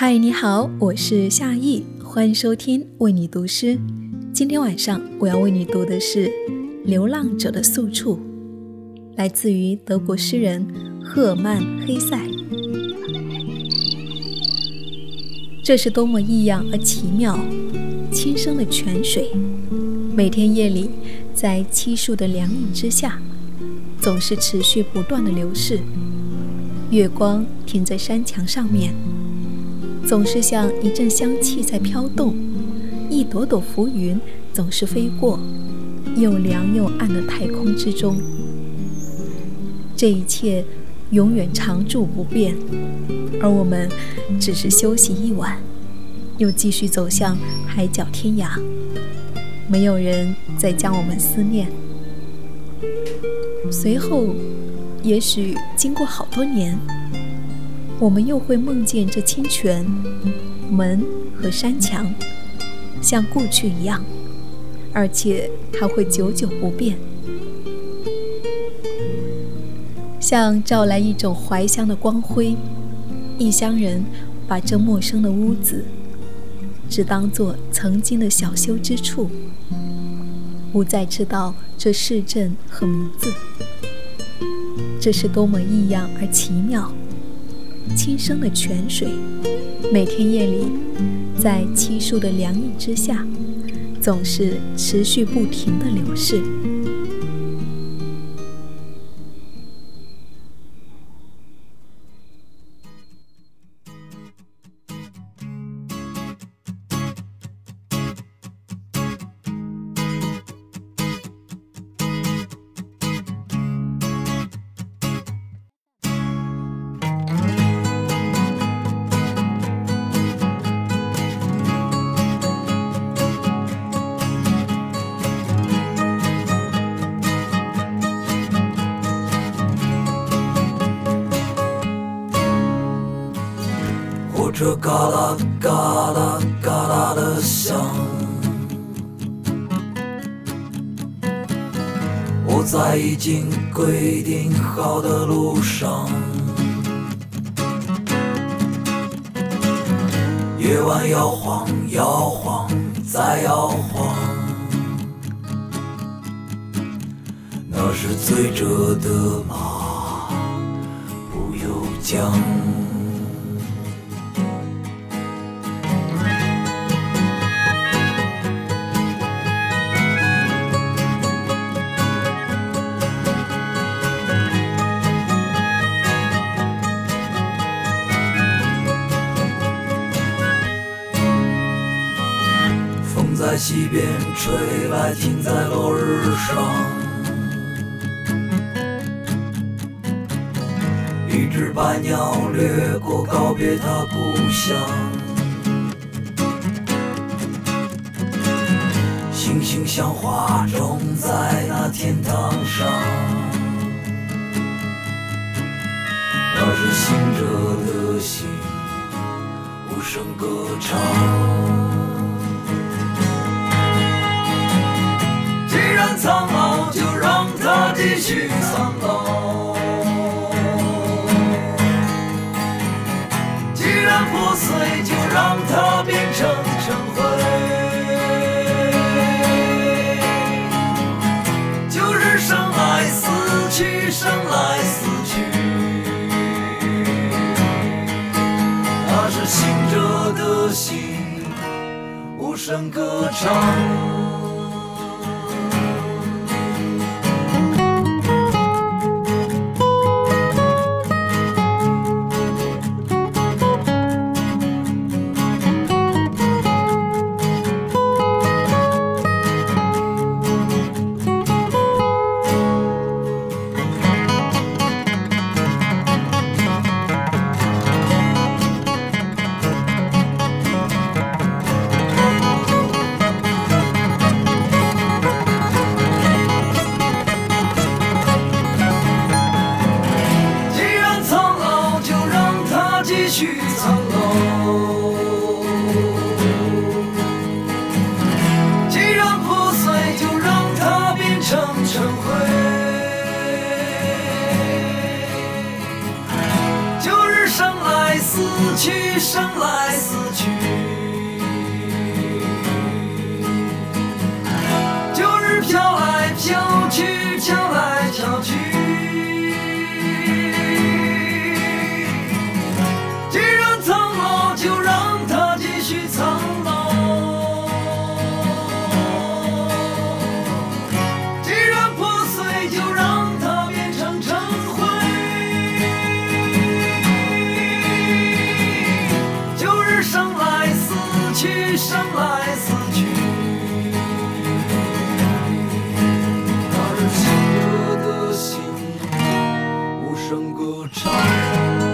嗨，你好，我是夏意，欢迎收听为你读诗。今天晚上我要为你读的是《流浪者的宿处》，来自于德国诗人赫曼·黑塞。这是多么异样而奇妙、轻声的泉水，每天夜里在漆树的凉影之下，总是持续不断的流逝。月光停在山墙上面。总是像一阵香气在飘动，一朵朵浮云总是飞过又凉又暗的太空之中。这一切永远常驻不变，而我们只是休息一晚，又继续走向海角天涯。没有人再将我们思念。随后，也许经过好多年。我们又会梦见这清泉、门和山墙，像过去一样，而且还会久久不变，像照来一种怀乡的光辉。异乡人把这陌生的屋子，只当作曾经的小休之处，不再知道这市镇和名字。这是多么异样而奇妙！清声的泉水，每天夜里，在漆树的凉意之下，总是持续不停的流逝。这嘎啦嘎啦嘎啦的响，我在已经规定好的路上。夜晚摇晃摇晃再摇晃，那是醉着的马，不由缰。在西边吹来，停在落日上。一只白鸟掠过，告别它故乡。星星像花种在那天堂上，那是醒着的心，无声歌唱。苍老，就让它继续苍老；既然破碎，就让它变成尘灰。就是生来死去，生来死去，那是醒着的心，无声歌唱。去苍老既然破碎就让它变成尘灰。旧日生来死去生来声歌唱。